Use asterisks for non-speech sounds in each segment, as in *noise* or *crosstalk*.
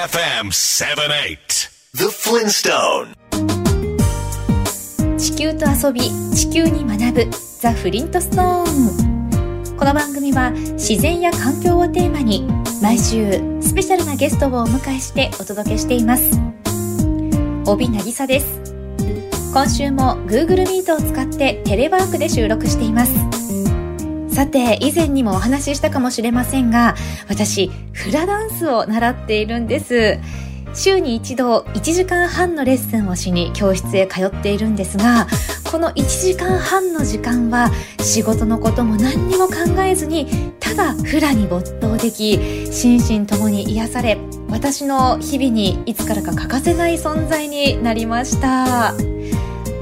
FM 78 The Flintstone. 地球と遊び地球に学ぶザ・フリントストーンこの番組は自然や環境をテーマに毎週スペシャルなゲストをお迎えしてお届けしています。帯渚です。今週も Google Meet を使ってテレワークで収録していますさて以前にもお話ししたかもしれませんが私フラダンスを習っているんです。週に一度1時間半のレッスンをしに教室へ通っているんですがこの1時間半の時間は仕事のことも何にも考えずにただフラに没頭でき心身ともに癒され私の日々にいつからか欠かせない存在になりました。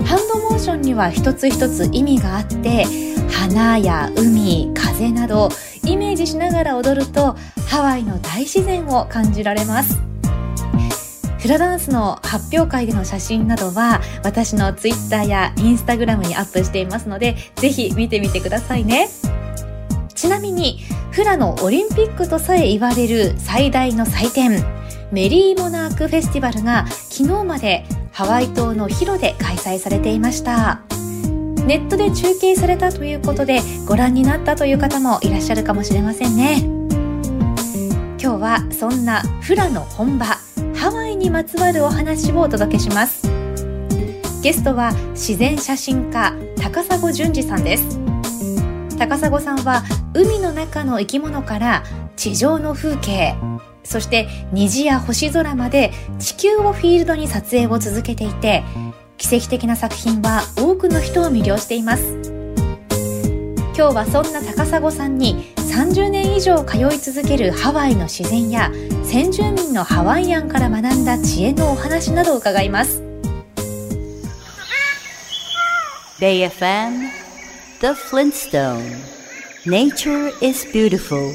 ハンドモーションには一つ一つ意味があって花や海風などイメージしながら踊るとハワイの大自然を感じられます。フラダンスの発表会での写真などは私のツイッターやインスタグラムにアップしていますのでぜひ見てみてくださいね。ちなみにフラのオリンピックとさえ言われる最大の祭典メリーモナークフェスティバルが昨日までハワイ島のヒロで開催されていました。ネットで中継されたということでご覧になったという方もいらっしゃるかもしれませんね。今日はそんなフラの本場ハワイにまつわるお話をお届けします。ゲストは自然写真家高砂淳二さんです。高砂さんは海の中の生き物から地上の風景そして虹や星空まで地球をフィールドに撮影を続けていて奇跡的な作品は多くの人を魅了しています。今日はそんな高砂さんに30年以上通い続けるハワイの自然や先住民のハワイアンから学んだ知恵のお話などを伺います。BayFM The Flintstone. Nature is beautiful.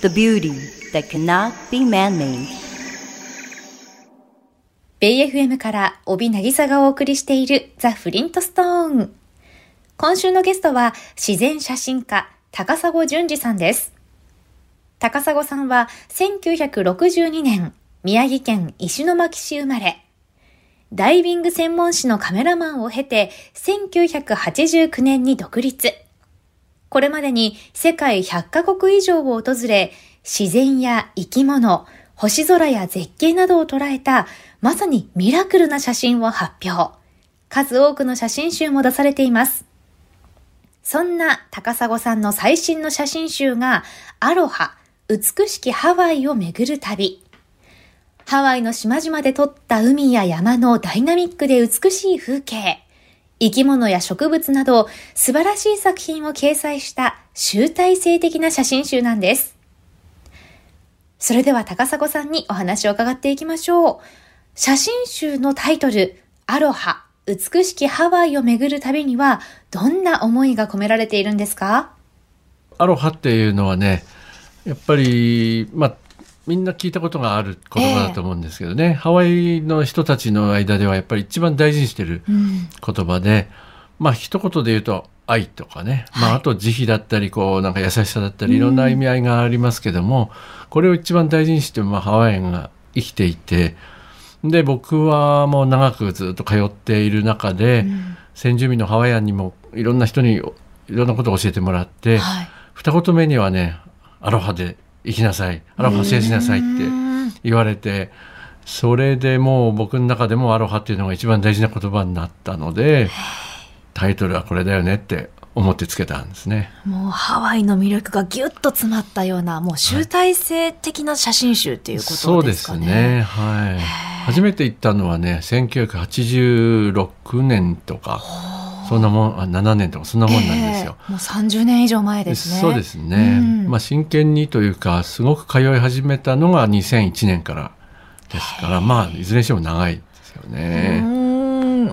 The beauty that cannot be man-made. ベイ FM から帯渚がお送りしているザ・フリントストーン今週のゲストは自然写真家高砂淳二さんです高砂さんは1962年、宮城県石巻市生まれ。ダイビング専門誌のカメラマンを経て、1989年に独立。これまでに世界100カ国以上を訪れ、自然や生き物、星空や絶景などを捉えた、まさにミラクルな写真を発表。数多くの写真集も出されています。そんな高砂さんの最新の写真集が、アロハ、美しきハワイを巡る旅。ハワイの島々で撮った海や山のダイナミックで美しい風景、生き物や植物など素晴らしい作品を掲載した集大成的な写真集なんです。それでは高砂さんにお話を伺っていきましょう。写真集のタイトル、アロハ、美しきハワイを巡る旅にはどんな思いが込められているんですか？アロハっていうのはね、やっぱり、まあ、みんな聞いたことがある言葉だと思うんですけどね、えー、ハワイの人たちの間ではやっぱり一番大事にしてる言葉で、うん、まあ一言で言うと愛とかね、まあ、あと慈悲だったりこうなんか優しさだったりいろんな意味合いがありますけども、うん、これを一番大事にして、まあ、ハワイアンが生きていてで僕はもう長くずっと通っている中で、うん、先住民のハワイアンにもいろんな人にいろんなことを教えてもらって、はい、二言目にはねアロハで行きなさいアロハ制しなさいって言われてそれでもう僕の中でもアロハっていうのが一番大事な言葉になったのでタイトルはこれだよねって思ってつけたんですね。もうハワイの魅力がぎゅっと詰まったようなもう集大成的な写真集っていうことですかね、そうですね。はい。初めて行ったのはね1986年とかそんなもんあ7年とかそんなもんなんですよ、えー、もう30年以上前ですね。そうですね、うん、まあ真剣にというかすごく通い始めたのが2001年からですからまあいずれにしても長いですよね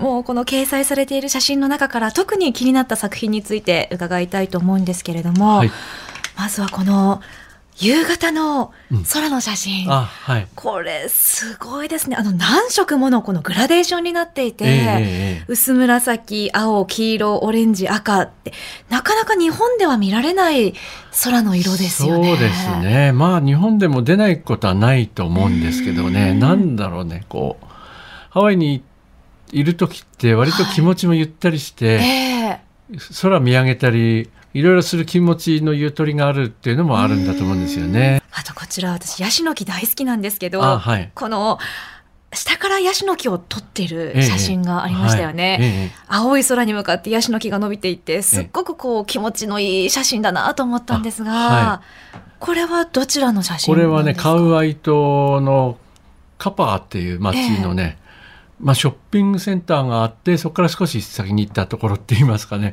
もうこの掲載されている写真の中から特に気になった作品について伺いたいと思うんですけれども、はい、まずはこの夕方の空の写真、あはい。これすごいですね。あの何色ものこのグラデーションになっていて、ええええ薄紫青黄色オレンジ赤ってなかなか日本では見られない空の色ですよね。そうですね。まあ日本でも出ないことはないと思うんですけどね。なんだろうねこうハワイにいる時って割と気持ちもゆったりして、ええ。空見上げたりいろいろする気持ちのゆとりがあるっていうのもあるんだと思うんですよね。あとこちら私ヤシの木大好きなんですけど、あはい。この下からヤシの木を撮ってる写真がありましたよね。ええはい。ええ青い空に向かってヤシの木が伸びていてすっごくこう気持ちのいい写真だなと思ったんですが、あはこれはどちらの写真これはねカウウアイ島のカパーっていう町のね、まあ、ショッピングセンターがあってそこから少し先に行ったところって言いますかね、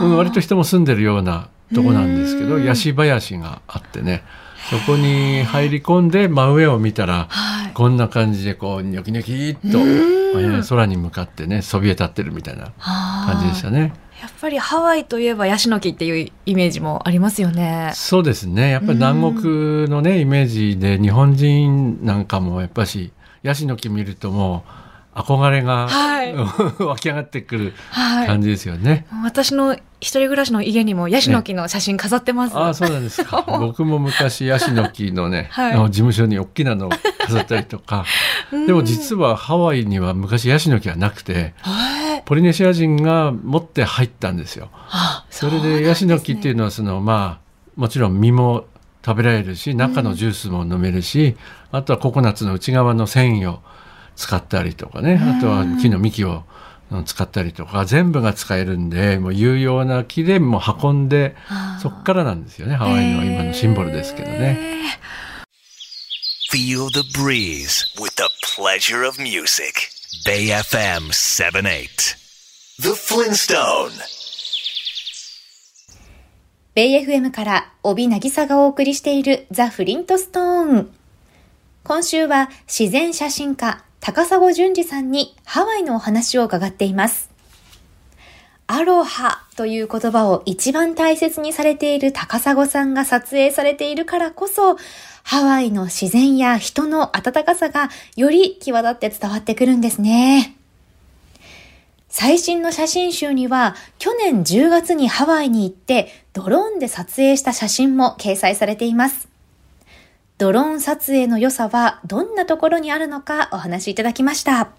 うん、割と人も住んでるようなとこなんですけどうん。ヤシ林があってねそこに入り込んで真上を見たらはい。こんな感じでこうニョキニョキっと、うん。えー空に向かってねそびえ立ってるみたいな感じでしたね。やっぱりハワイといえばヤシの木っていうイメージもありますよね。そうですね。やっぱり南国のねイメージで日本人なんかもやっぱしヤシの木見るともう憧れが、はい *laughs* 湧き上がってくるはい。感じですよね。私の一人暮らしの家にもヤシの木の写真飾ってます。ああそうなんですか *laughs* 僕も昔ヤシの木のね、*laughs* はい事務所に大きなのを飾ったりとかでも実はハワイには昔ヤシの木はなくてはい。ポリネシア人が持って入ったんですよ。あそれでヤシの木っていうのはそのまあもちろん実も食べられるし中のジュースも飲めるし、あとはココナッツの内側の繊維を使ったりとかね、あとは木の幹をうん使ったりとか全部が使えるんでもう有用な木でもう運んでそっからなんですよねハワイの今のシンボルですけどね。えー Feel the breeze with the pleasure of music. Bay FM 78. The Flintstone. ベイ FM から帯渚がお送りしているザ・フリントストーン。今週は自然写真家高砂淳二さんにハワイのお話を伺っています。アロハという言葉を一番大切にされている高砂さんが撮影されているからこそ、ハワイの自然や人の温かさがより際立って伝わってくるんですね。最新の写真集には去年10月にハワイに行ってドローンで撮影した写真も掲載されています。ドローン撮影の良さはどんなところにあるのかお話しいただきました。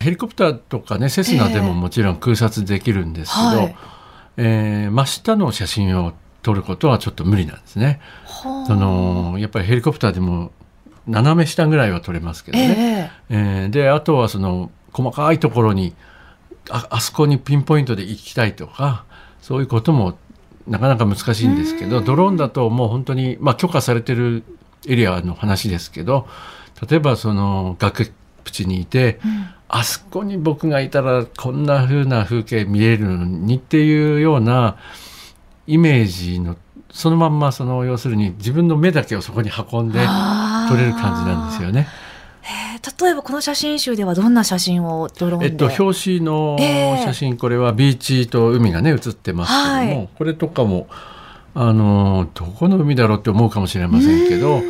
ヘリコプターとかねセスナでももちろん空撮できるんですけど、はいえー真下の写真を撮ることはちょっと無理なんですね。そのやっぱりヘリコプターでも斜め下ぐらいは撮れますけどね。ええーであとはその細かいところにああそこにピンポイントで行きたいとかそういうこともなかなか難しいんですけどドローンだともう本当に、まあ、許可されてるエリアの話ですけど例えばその崖っぷちにいて、あそこに僕がいたらこんな風な風景見えるのにっていうようなイメージのそのまんまその要するに自分の目だけをそこに運んで撮れる感じなんですよね。え例えばこの写真集ではどんな写真をドローンで、えっと、表紙のええ。写真、これはビーチと海がね写ってますけども、はい。これとかもあのどこの海だろうって思うかもしれませんけど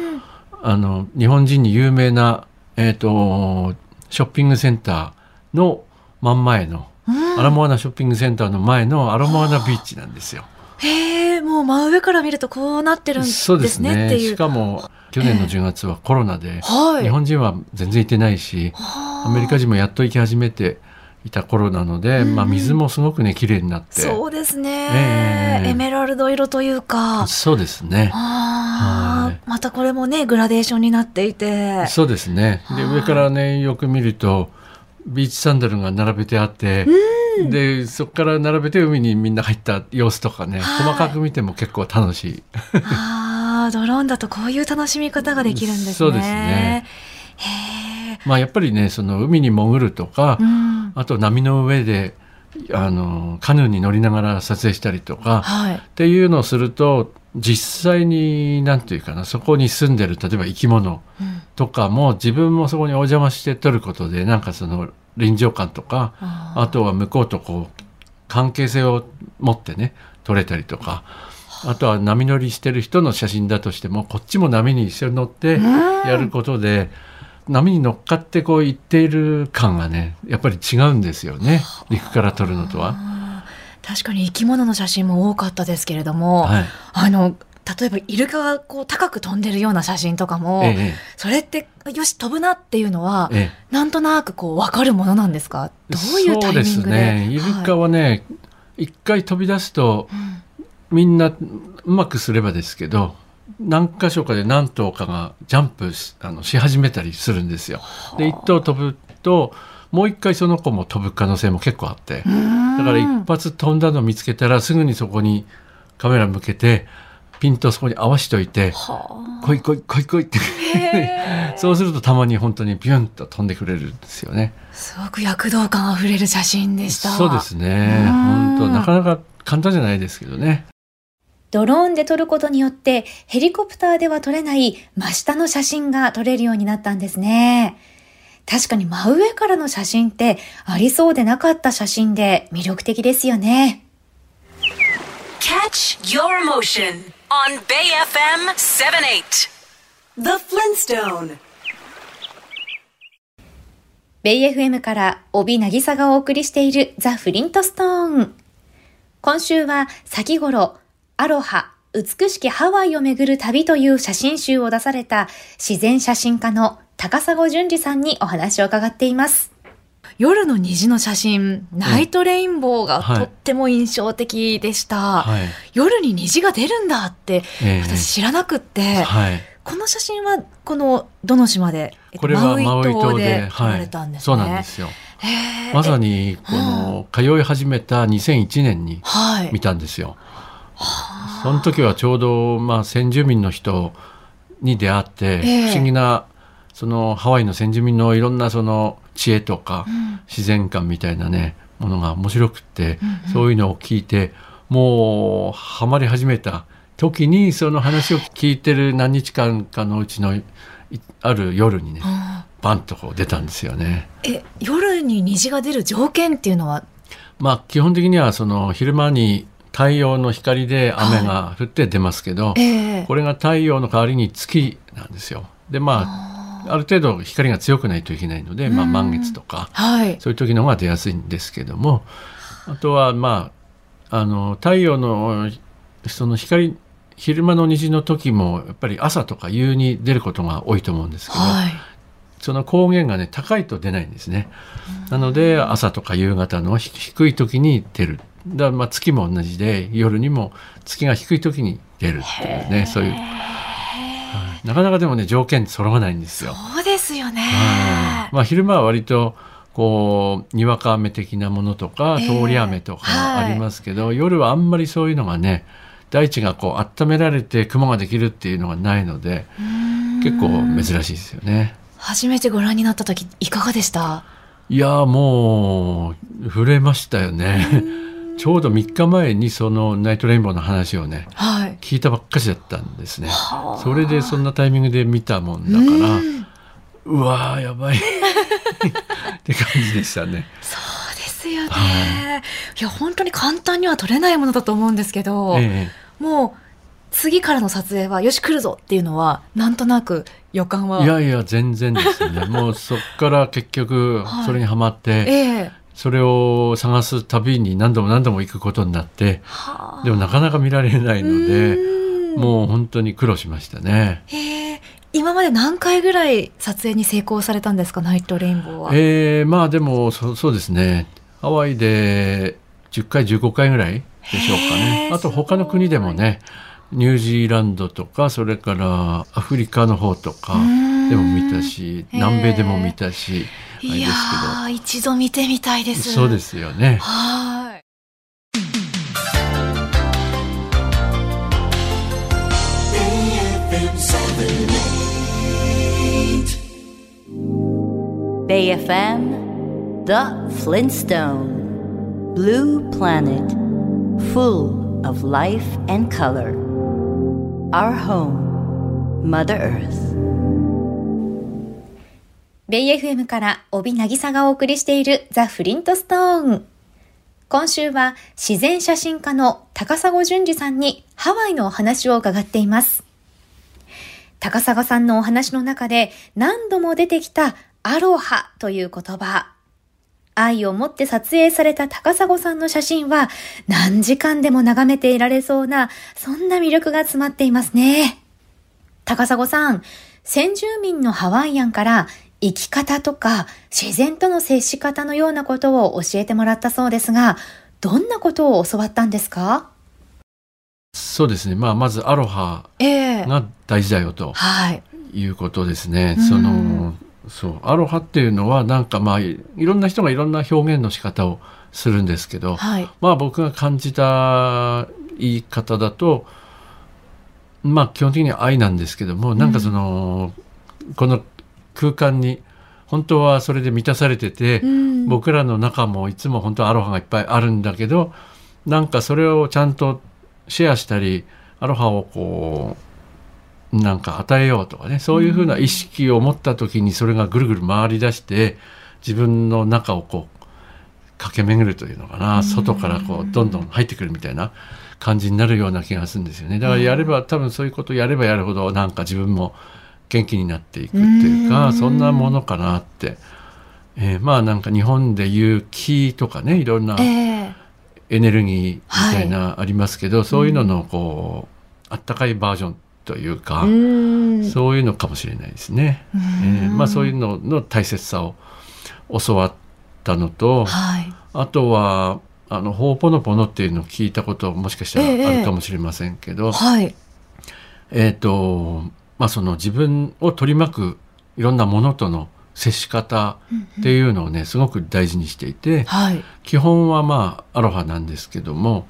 あの日本人に有名な、えっとショッピングセンターの真ん前の、アラモアナショッピングセンターの前のアラモアナビーチなんですよ。へえもう真上から見るとこうなってるんですそうですね。っていう。ねしかも去年の10月はコロナで、はい。日本人は全然行ってないし、アメリカ人もやっと行き始めていた頃なので、まあ、水もすごくね綺麗になって。そうですね、ええ。エメラルド色というか。そうですね。あまたこれもねグラデーションになっていて。そうですね。ではい。上からねよく見るとビーチサンダルが並べてあって、でそこから並べて海にみんな入った様子とかね、はい。細かく見ても結構楽しい。あードローンだとこういう楽しみ方ができるんですね。そうですね。まあやっぱりねその海に潜るとか、うん、あと波の上であのカヌーに乗りながら撮影したりとか、はい。っていうのをすると実際に何て言うかなそこに住んでる例えば生き物うん。とかも自分もそこにお邪魔して撮ることでなんかその臨場感とかあとは向こうとこう関係性を持ってね撮れたりとかあとは波乗りしてる人の写真だとしてもこっちも波に一緒に乗ってやることで波に乗っかってこう行っている感がねやっぱり違うんですよね。陸から撮るのとは。確かに生き物の写真も多かったですけれども、はい、あの例えばイルカがこう高く飛んでるような写真とかも、ええ、それってよし飛ぶなっていうのは、ええ、なんとなくこう分かるものなんですか？どういうタイミングで？ね。イルカはね、一、はい、回飛び出すと、うん、みんなうまくすればですけど何箇所かで何頭かがジャンプあのし始めたりするんですよ。で1頭飛ぶともう一回その子も飛ぶ可能性も結構あってだから一発飛んだのを見つけたらすぐにそこにカメラ向けてピンとそこに合わしといて「来い来い来い来い」って *laughs* そうするとたまに本当にビュンと飛んでくれるんですよね。すごく躍動感あふれる写真でした。そうですね。本当なかなか簡単じゃないですけどね。ドローンで撮ることによってヘリコプターでは撮れない真下の写真が撮れるようになったんですね。確かに真上からの写真ってありそうでなかった写真で魅力的ですよね。Catch your motion on Bay FM 78 The Flintstone ベイ FM から帯渚がお送りしているザ・フリントストーン。今週は先頃アロハ、美しきハワイをめぐる旅という写真集を出された自然写真家の高砂淳二さんにお話を伺っています。夜の虹の写真、ナイトレインボーがとっても印象的でした。はい、夜に虹が出るんだって、私知らなくって、はい、この写真はこのどの島で、これはマウイ島で撮られたんですね。はい、そうなんですよ。まさにこの通い始めた2001年に見たんですよ。その時はちょうど、まあ、先住民の人に出会って、不思議なそのハワイの先住民のいろんなその知恵とか、自然観みたいなねものが面白くって、そういうのを聞いてもうハマり始めた時にその話を聞いてる何日間かのうちのある夜にね、バンとこう出たんですよね。え夜に虹が出る条件っていうのは？まあ基本的にはその昼間に太陽の光で雨が降って出ますけど、はいえ。ー、これが太陽の代わりに月なんですよ。でまあある程度光が強くないといけないので、まあ、満月とか、はい、そういう時の方が出やすいんですけどもあとはまああの太陽のその光昼間の虹の時もやっぱり朝とか夕に出ることが多いと思うんですけど、はい、その光源がね高いと出ないんですね。なので朝とか夕方の低い時に出るだまあ月も同じで夜にも月が低い時に出るっていうねそういう、はい、なかなかでもね条件揃わないんですよ。そうですよね、まあ、昼間は割とこうにわか雨的なものとか通り雨とかありますけど、はい、夜はあんまりそういうのがね大地がこう温められて雲ができるっていうのがないので結構珍しいですよね。初めてご覧になった時いかがでした？いやもう触れましたよね。ちょうど3日前にそのナイトレインボーの話をね、はい、聞いたばっかしだったんですね。それでそんなタイミングで見たもんだから、うわーやばい。*laughs* って感じでしたね。そうですよね。はい、いや本当に簡単には撮れないものだと思うんですけど、ええ、もう次からの撮影はよし来るぞっていうのはなんとなく予感は。いやいや全然ですね。もうそっから結局それにはまって、はいええ、それを探す旅に何度も何度も行くことになって、でもなかなか見られないのでもう本当に苦労しましたね。今まで何回ぐらい撮影に成功されたんですか？ナイトレインボーは。えー、まあでもそそうですね。ハワイで10回15回ぐらいでしょうかね。あと他の国でもねニュージーランドとかそれからアフリカの方とかでも見たし南米でも見たし。いや一度見てみたいです。そうですよね。はい。Bay FM The Flintstone Blue Planet Full of life and color Our home Mother Earth ベイ FM から帯渚がお送りしているザ・フリントストーン。今週は自然写真家の高砂淳二さんにハワイのお話を伺っています。高砂さんのお話の中で何度も出てきたアロハという言葉。愛を持って撮影された高砂さんの写真は何時間でも眺めていられそうな、そんな魅力が詰まっていますね。高砂さん、先住民のハワイアンから生き方とか自然との接し方のようなことを教えてもらったそうですが、どんなことを教わったんですか？そうですね。まあ、まずアロハが大事だよと、はい、いうことですね。その、そう、アロハっていうのはなんかまあ、いろんな人がいろんな表現の仕方をするんですけど、はい、まあ僕が感じた言い方だと、まあ基本的には愛なんですけども、なんかその、うん、この空間に本当はそれで満たされてて、うん、僕らの中もいつも本当はアロハがいっぱいあるんだけどなんかそれをちゃんとシェアしたりアロハをこうなんか与えようとかねそういうふうな意識を持った時にそれがぐるぐる回り出して自分の中をこう駆け巡るというのかな、外からこうどんどん入ってくるみたいな感じになるような気がするんですよね。だからやれば多分そういうことやればやるほどなんか自分も元気になっていくっていうかそんなものかなって、えー、まあなんか日本でいう気とかねいろんなエネルギーみたいなありますけど、はい、そういうののこうあったかいバージョンというかそういうのかもしれないですね。えー、まあそういうのの大切さを教わったのと、はい、あとはあの「ほうぽのぽの」っていうのを聞いたこともしかしたらあるかもしれませんけど、えーはい、えーとまあ、その自分を取り巻くいろんなものとの接し方っていうのをね、すごく大事にしていて、はい、基本はまあアロハなんですけども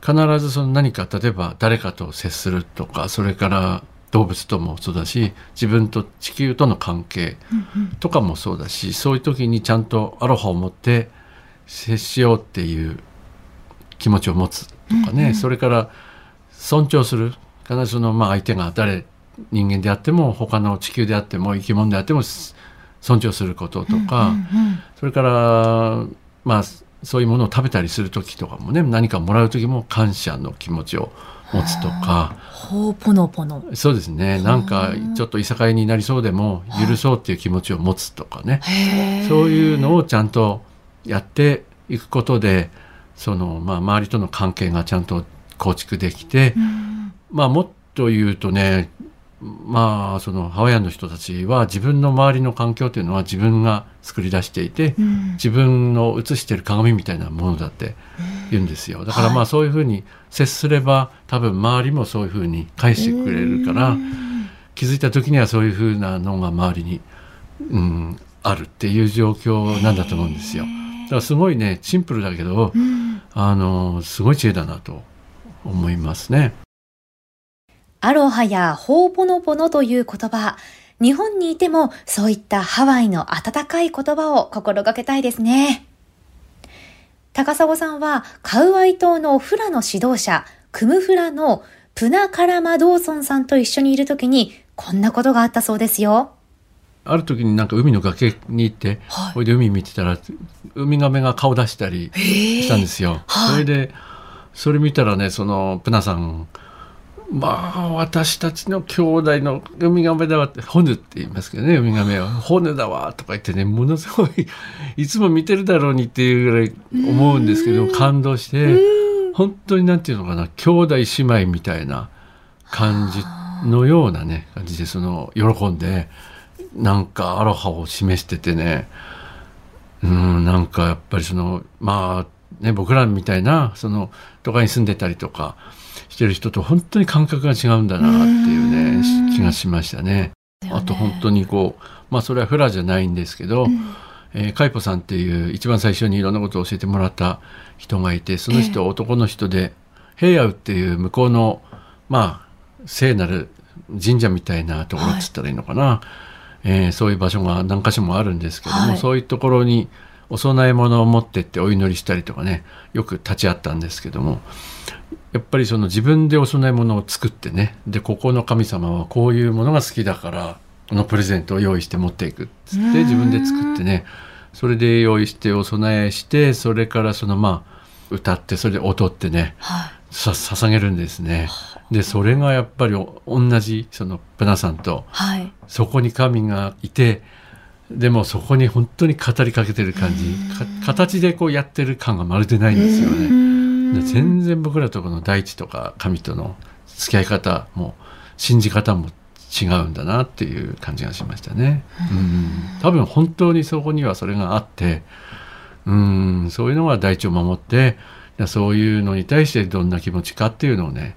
必ずその何か例えば誰かと接するとかそれから動物ともそうだし自分と地球との関係とかもそうだし、そういう時にちゃんとアロハを持って接しようっていう気持ちを持つとかね、それから尊重する。必ずそのまあ相手が誰人間であっても他の地球であっても生き物であっても尊重することとか、それからまあそういうものを食べたりする時とかもね何かもらう時も感謝の気持ちを持つとか。ほうぽのぽの。そうですね。なんかちょっといさかいになりそうでも許そうっていう気持ちを持つとかね。そういうのをちゃんとやっていくことでその、まあ、周りとの関係がちゃんと構築できて、うん、まあもっと言うとねまあそのハワイアンの人たちは自分の周りの環境というのは自分が作り出していて、うん、自分の映してる鏡みたいなものだって言うんですよ。だからまあそういうふうに接すれば多分周りもそういうふうに返してくれるから、気づいた時にはそういうふうなのが周りに、うん、あるっていう状況なんだと思うんですよ。だからすごいねシンプルだけど、うん、あのすごい知恵だなと思いますね。アロハやホーポノポノという言葉、日本にいてもそういったハワイの温かい言葉を心がけたいですね。高砂さんはカウアイ島のフラの指導者、クムフラのプナカラマドーソンさんと一緒にいるときにこんなことがあったそうですよ。ある時になんか海の崖に行って、はい、それで海見てたらウミガメが顔出したりしたんですよ。はい、それでそれ見たらねそのプナさんまあ私たちの兄弟のウミガメだわってホヌって言いますけどねウミガメは。*laughs* ホヌだわとか言ってねものすごいいつも見てるだろうにっていうぐらい思うんですけど感動して本当になんていうのかな兄弟姉妹みたいな感じのようなね感じでその喜んでなんかアロハを示しててねうんなんかやっぱりそのまあね僕らみたいなその都会に住んでたりとかしてる人と本当に感覚が違うんだなっていうね気がしましたね。あと本当にこうまあそれはフラじゃないんですけど、うん、えー、カイポさんっていう一番最初にいろんなことを教えてもらった人がいてその人、えー、男の人でヘイアウっていう向こうのまあ聖なる神社みたいなところっつったらいいのかな、はい、えー、そういう場所が何か所もあるんですけども、はい、そういうところにお供え物を持ってってお祈りしたりとかねよく立ち会ったんですけどもやっぱりその自分でお供え物を作ってねでここの神様はこういうものが好きだからこのプレゼントを用意して持っていくっつって自分で作ってねそれで用意してお供えしてそれからそのまあ歌ってそれで踊ってね、はい、さ捧げるんですね。でそれがやっぱり同じそのプナさんと、はい、そこに神がいてでもそこに本当に語りかけてる感じ形でこうやってる感がまるでないんですよね。全然僕らとこの大地とか神との付き合い方も信じ方も違うんだなっていう感じがしましたね。うん多分本当にそこにはそれがあってうんそういうのが大地を守ってそういうのに対してどんな気持ちかっていうのをね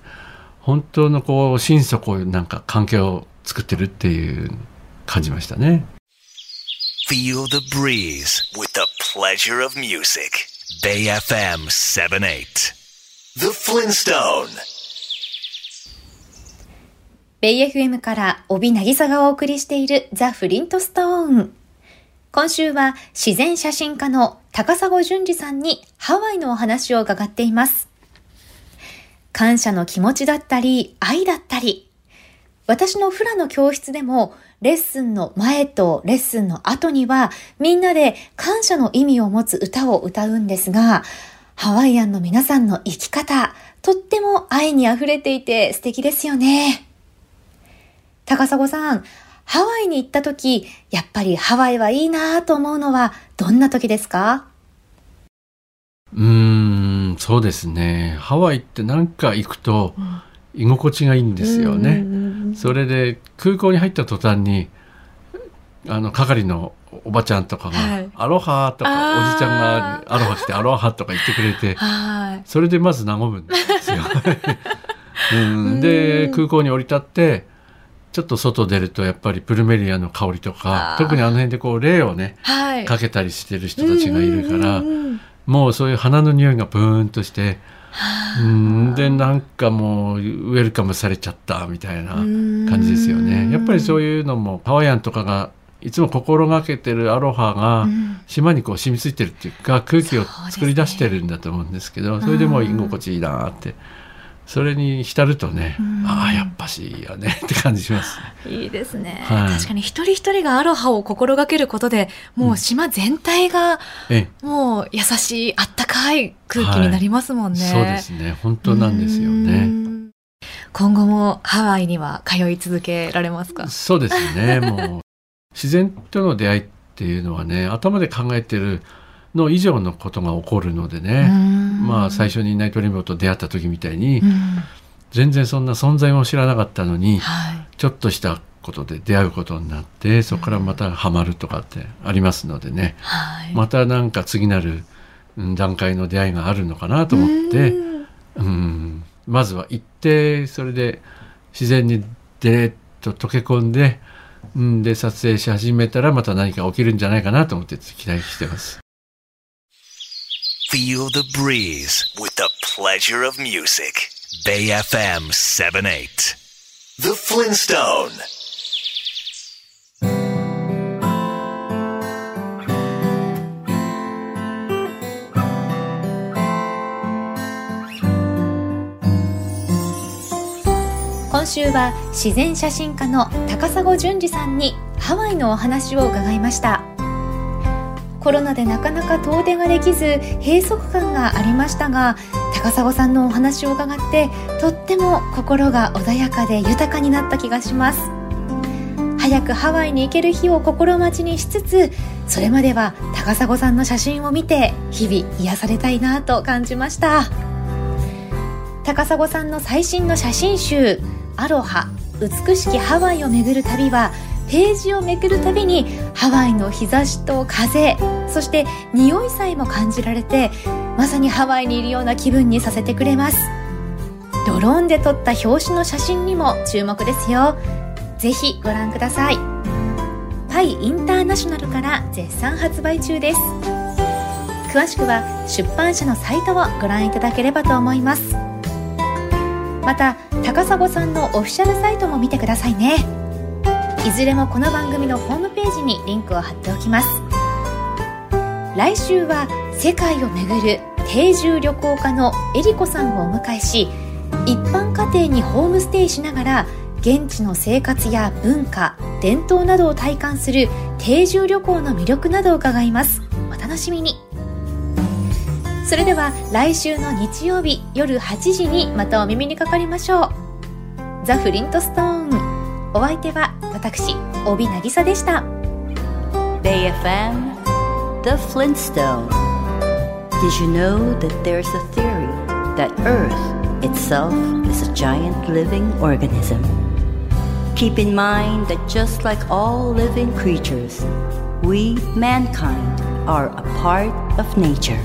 本当のこう心底なんか関係を作ってるっていう感じましたね。Feel the breeze with the pleasure of music. Bay FM 78. The Flintstone. ベイ FM から帯渚がお送りしているザ・フリントストーン。今週は自然写真家の高砂淳二さんにハワイのお話を伺っています。感謝の気持ちだったり、愛だったり。私のフラの教室でも、レッスンの前とレッスンの後には、みんなで感謝の意味を持つ歌を歌うんですが、ハワイアンの皆さんの生き方、とっても愛に溢れていて素敵ですよね。高砂さん、ハワイに行った時、やっぱりハワイはいいなと思うのはどんな時ですか？うーん、そうですね。ハワイってなんか行くと居心地がいいんですよね。それで空港に入った途端に、あの係のおばちゃんとかが、はい、アロハとかおじちゃんがアロハ来て *laughs* アロハとか言ってくれて、それでまず和むんですよ。*laughs* うん、で空港に降り立ってちょっと外出るとやっぱりプルメリアの香りとか特にあの辺でこう霊をね、はい、かけたりしてる人たちがいるから、もうそういう花の匂いがブーンとして。うんでなんかもうウェルカムされちゃったみたいな感じですよね。やっぱりそういうのもハワイアンとかがいつも心がけてるアロハが島にこう染みついてるっていうか空気を作り出してるんだと思うんですけどそれでも居心地いいなってそれに浸るとね、ああやっぱしいやねって感じします、いいですね、はい、確かに一人一人がアロハを心がけることでもう島全体がもう優しいあったかい空気になりますもんね、はい、そうですね。本当なんですよね。今後もハワイには通い続けられますか？そうですね。もう自然との出会いっていうのはね頭で考えてるの以上のことが起こるのでね、まあ最初にナイトレモと出会った時みたいに、全然そんな存在も知らなかったのに、はい、ちょっとしたことで出会うことになってそこからまたハマるとかってありますのでね、はい、またなんか次なる段階の出会いがあるのかなと思って。うん。まずは行ってそれで自然にデーッと溶け込んでうんで撮影し始めたらまた何か起きるんじゃないかなと思って期待してます。Feel the breeze with the pleasure of music. Bay FM 78. The Flintstone. 今週は自然写真家の高砂淳二さんにハワイのお話を伺いました。コロナでなかなか遠出ができず閉塞感がありましたが高砂さんのお話を伺ってとっても心が穏やかで豊かになった気がします。早くハワイに行ける日を心待ちにしつつそれまでは高砂さんの写真を見て日々癒されたいなと感じました。高砂さんの最新の写真集「アロハ美しきハワイを巡る旅」はページをめくるたびにハワイの日差しと風そして匂いさえも感じられてまさにハワイにいるような気分にさせてくれます。ドローンで撮った表紙の写真にも注目ですよ。ぜひご覧ください。パイインターナショナルから絶賛発売中です。詳しくは出版社のサイトをご覧いただければと思います。また高砂さんのオフィシャルサイトも見てくださいね。いずれもこの番組のホームページにリンクを貼っておきます。来週は世界を巡る定住旅行家のえりこさんをお迎えし一般家庭にホームステイしながら現地の生活や文化伝統などを体感する定住旅行の魅力などを伺います。お楽しみに。それでは来週の日曜日夜8時にまたお耳にかかりましょう。ザ・フリントストーン。お相手は私帯渚でした BayFM The Flintstone Did you know that there's a theory that Earth itself is a giant living organism? Keep in mind that just like all living creatures, we, mankind, are a part of nature.